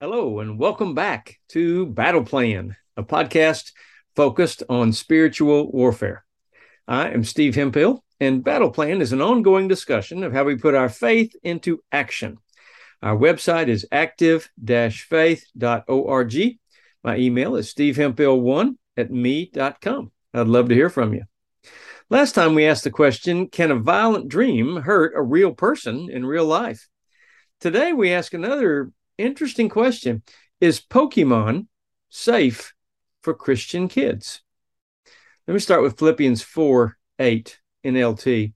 Hello, and welcome back to Battle Plan, a podcast focused on spiritual warfare. I am Steve Hemphill, and Battle Plan is an ongoing discussion of how we put our faith into action. Our website is active faith.org. My email is stevehemphill1 at me.com. I'd love to hear from you. Last time we asked the question Can a violent dream hurt a real person in real life? Today we ask another interesting question Is Pokemon safe for Christian kids? Let me start with Philippians 4 8 NLT.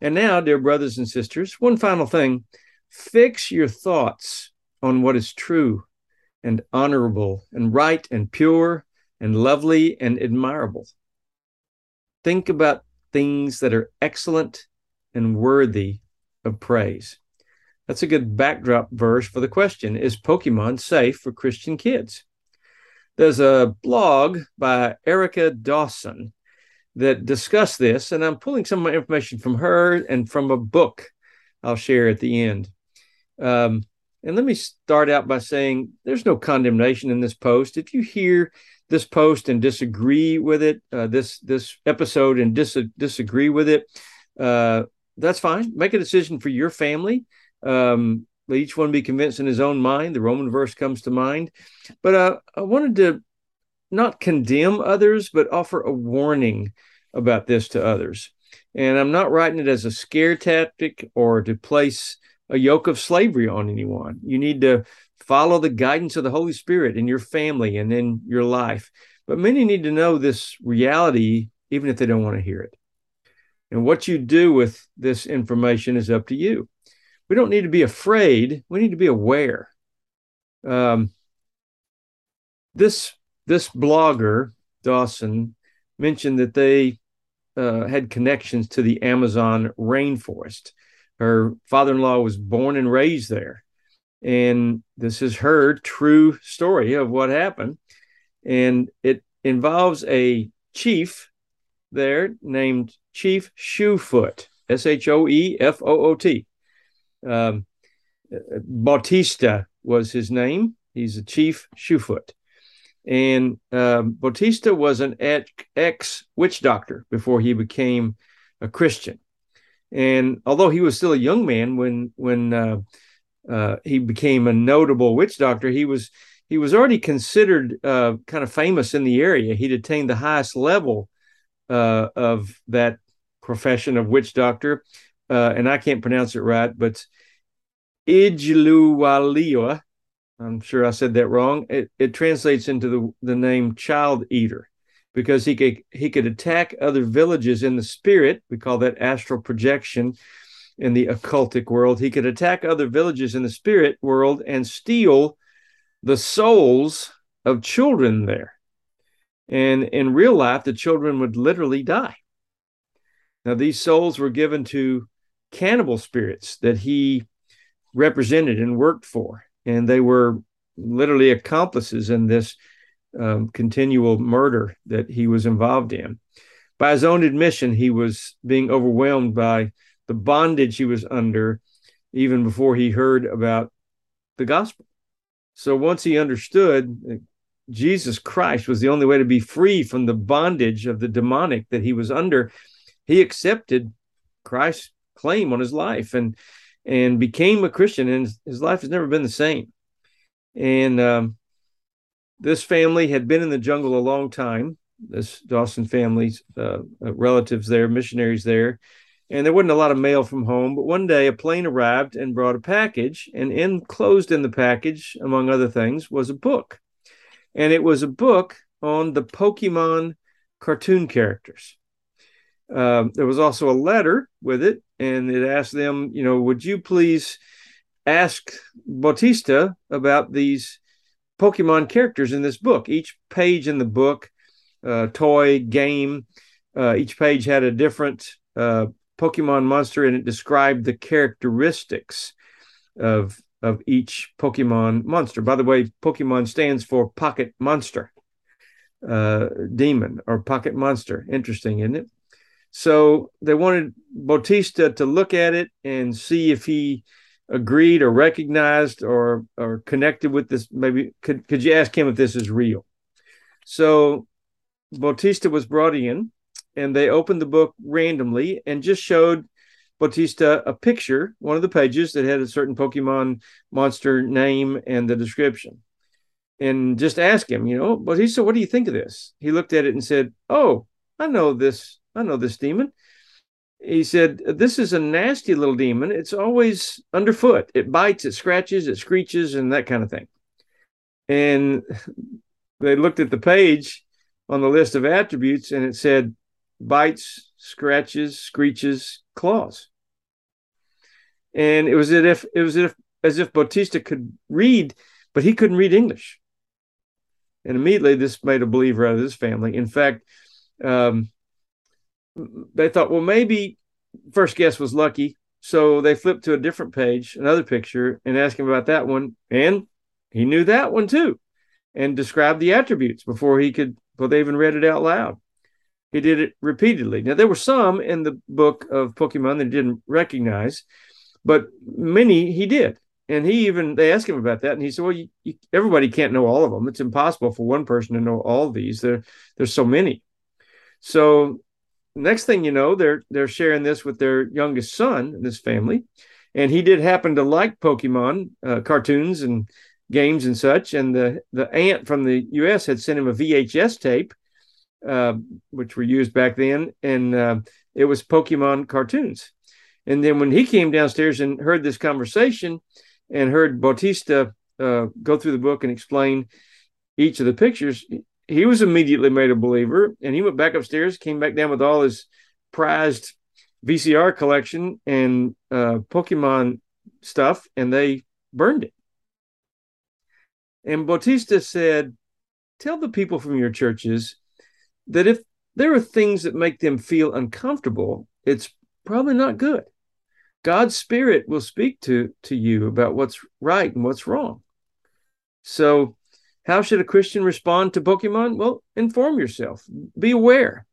And now, dear brothers and sisters, one final thing fix your thoughts on what is true and honorable and right and pure and lovely and admirable. Think about things that are excellent and worthy of praise. That's a good backdrop verse for the question Is Pokemon safe for Christian kids? There's a blog by Erica Dawson that discuss this, and I'm pulling some of my information from her and from a book I'll share at the end. Um, and let me start out by saying there's no condemnation in this post. If you hear this post and disagree with it, uh, this this episode and dis- disagree with it, uh, that's fine. Make a decision for your family. Um, let each one be convinced in his own mind. The Roman verse comes to mind. But uh, I wanted to not condemn others, but offer a warning about this to others. And I'm not writing it as a scare tactic or to place a yoke of slavery on anyone. You need to follow the guidance of the Holy Spirit in your family and in your life. But many need to know this reality, even if they don't want to hear it. And what you do with this information is up to you we don't need to be afraid. We need to be aware. Um, this this blogger Dawson mentioned that they uh, had connections to the Amazon rainforest. Her father-in-law was born and raised there, and this is her true story of what happened. And it involves a chief there named Chief Shoefoot, S H O E F O O T um, Bautista was his name. He's a chief shoefoot. And um, Bautista was an ex witch doctor before he became a Christian. And although he was still a young man when when uh, uh, he became a notable witch doctor, he was he was already considered uh, kind of famous in the area. He'd attained the highest level uh, of that profession of witch doctor, uh, and I can't pronounce it right, but Ijluwaliwa, I'm sure I said that wrong. It, it translates into the, the name child eater because he could he could attack other villages in the spirit. We call that astral projection in the occultic world. He could attack other villages in the spirit world and steal the souls of children there. And in real life, the children would literally die. Now, these souls were given to cannibal spirits that he represented and worked for. And they were literally accomplices in this um, continual murder that he was involved in. By his own admission, he was being overwhelmed by the bondage he was under even before he heard about the gospel. So once he understood that Jesus Christ was the only way to be free from the bondage of the demonic that he was under, he accepted Christ's claim on his life. And and became a Christian, and his life has never been the same. And um, this family had been in the jungle a long time. This Dawson family's uh, relatives there, missionaries there, and there wasn't a lot of mail from home. But one day, a plane arrived and brought a package, and enclosed in the package, among other things, was a book, and it was a book on the Pokemon cartoon characters. Um, there was also a letter with it, and it asked them, you know, would you please ask Bautista about these Pokemon characters in this book? Each page in the book, uh, toy, game, uh, each page had a different uh, Pokemon monster, and it described the characteristics of of each Pokemon monster. By the way, Pokemon stands for Pocket Monster, uh, Demon or Pocket Monster. Interesting, isn't it? So they wanted Bautista to look at it and see if he agreed or recognized or or connected with this. Maybe could could you ask him if this is real? So bautista was brought in and they opened the book randomly and just showed bautista a picture one of the pages that had a certain pokemon monster name and the description and just ask him you know bautista what do you think of this? He looked at it and said oh i know this i know this demon he said, This is a nasty little demon. It's always underfoot. It bites, it scratches, it screeches, and that kind of thing. And they looked at the page on the list of attributes and it said bites, scratches, screeches, claws. And it was as if it was as if, as if Bautista could read, but he couldn't read English. And immediately this made a believer out of this family. In fact, um, they thought, well, maybe first guess was lucky. So they flipped to a different page, another picture, and asked him about that one. And he knew that one too and described the attributes before he could, before they even read it out loud. He did it repeatedly. Now, there were some in the book of Pokemon that he didn't recognize, but many he did. And he even, they asked him about that. And he said, well, you, you, everybody can't know all of them. It's impossible for one person to know all these. There, there's so many. So next thing you know, they're they're sharing this with their youngest son in this family, and he did happen to like Pokemon uh, cartoons and games and such. And the the aunt from the U.S. had sent him a VHS tape, uh, which were used back then, and uh, it was Pokemon cartoons. And then when he came downstairs and heard this conversation, and heard Bautista uh, go through the book and explain each of the pictures, he was immediately made a believer and he went back upstairs came back down with all his prized vcr collection and uh, pokemon stuff and they burned it. And bautista said tell the people from your churches that if there are things that make them feel uncomfortable it's probably not good. God's spirit will speak to to you about what's right and what's wrong. So how should a Christian respond to Pokemon? Well, inform yourself, be aware,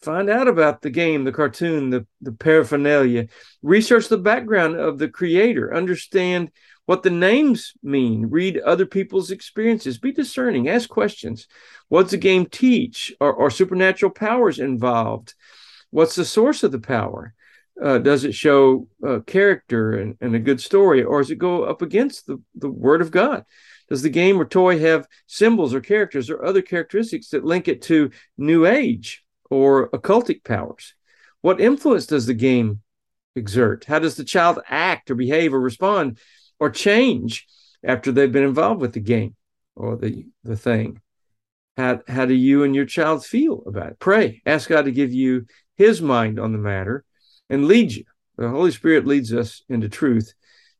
find out about the game, the cartoon, the, the paraphernalia, research the background of the creator, understand what the names mean, read other people's experiences, be discerning, ask questions. What's the game teach? Are, are supernatural powers involved? What's the source of the power? Uh, does it show uh, character and, and, a good story, or does it go up against the, the Word of God? Does the game or toy have symbols or characters or other characteristics that link it to New Age or occultic powers? What influence does the game exert? How does the child act or behave or respond or change after they've been involved with the game or the, the thing? How, how do you and your child feel about it? Pray. Ask God to give you his mind on the matter and lead you. The Holy Spirit leads us into truth.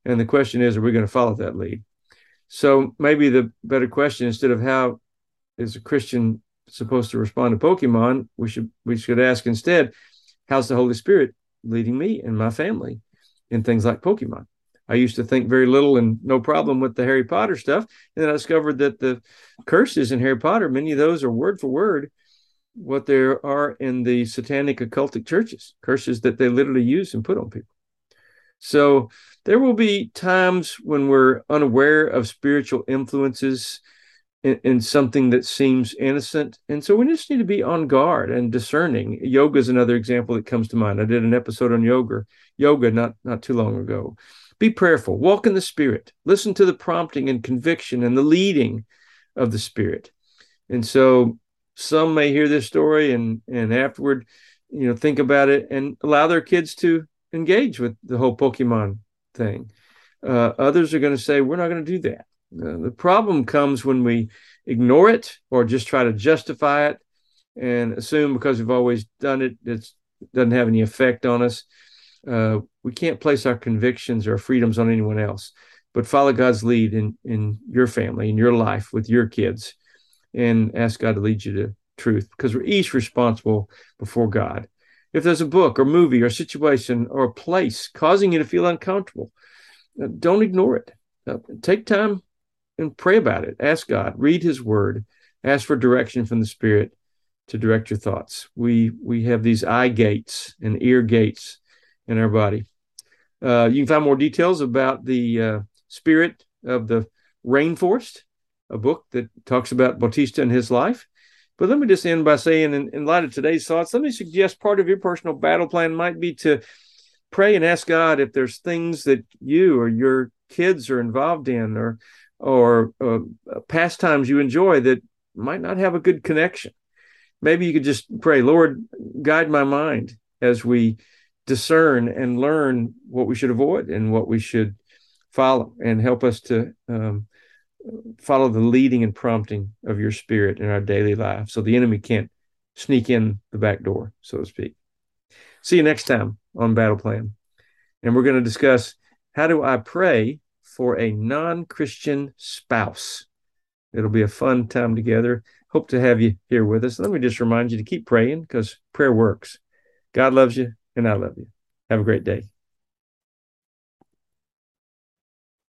And the question is, are we going to follow that lead? So maybe the better question, instead of how is a Christian supposed to respond to Pokemon, we should we should ask instead, how's the Holy Spirit leading me and my family in things like Pokemon? I used to think very little and no problem with the Harry Potter stuff. And then I discovered that the curses in Harry Potter, many of those are word for word what there are in the satanic occultic churches, curses that they literally use and put on people. So there will be times when we're unaware of spiritual influences in, in, something that seems innocent. And so we just need to be on guard and discerning. Yoga is another example that comes to mind. I did an episode on yoga, yoga not, not too long ago. Be prayerful, walk in the spirit, listen to the prompting and conviction and the leading of the spirit. And so some may hear this story and and afterward, you know, think about it and allow their kids to engage with the whole Pokemon thing. Uh, others are going to say, we're not going to do that. Uh, the problem comes when we ignore it or just try to justify it and assume because we've always done it, it doesn't have any effect on us. Uh, we can't place our convictions or freedoms on anyone else, but follow God's lead in, in your family, in your life, with your kids, and ask God to lead you to truth because we're each responsible before God if there's a book or movie or situation or a place causing you to feel uncomfortable, uh, don't ignore it. Uh, take time and pray about it. Ask God, read His Word, ask for direction from the Spirit to direct your thoughts. We we have these eye gates and ear gates in our body. Uh, you can find more details about the uh, spirit of the rainforest, a book that talks about Bautista and his life. But let me just end by saying, in, in light of today's thoughts, let me suggest part of your personal battle plan might be to pray and ask God if there's things that you or your kids are involved in or or uh, pastimes you enjoy that might not have a good connection. Maybe you could just pray, Lord, guide my mind as we discern and learn what we should avoid and what we should follow, and help us to um, follow the leading and prompting of your spirit in our daily life so the enemy can't sneak in the back door, so to speak. See you next time on Battle Plan. And we're going to discuss how do I pray for a non Christian spouse? It'll be a fun time together. Hope to have you here with us. Let me just remind you to keep praying because prayer works. God loves you, and I love you. Have a great day.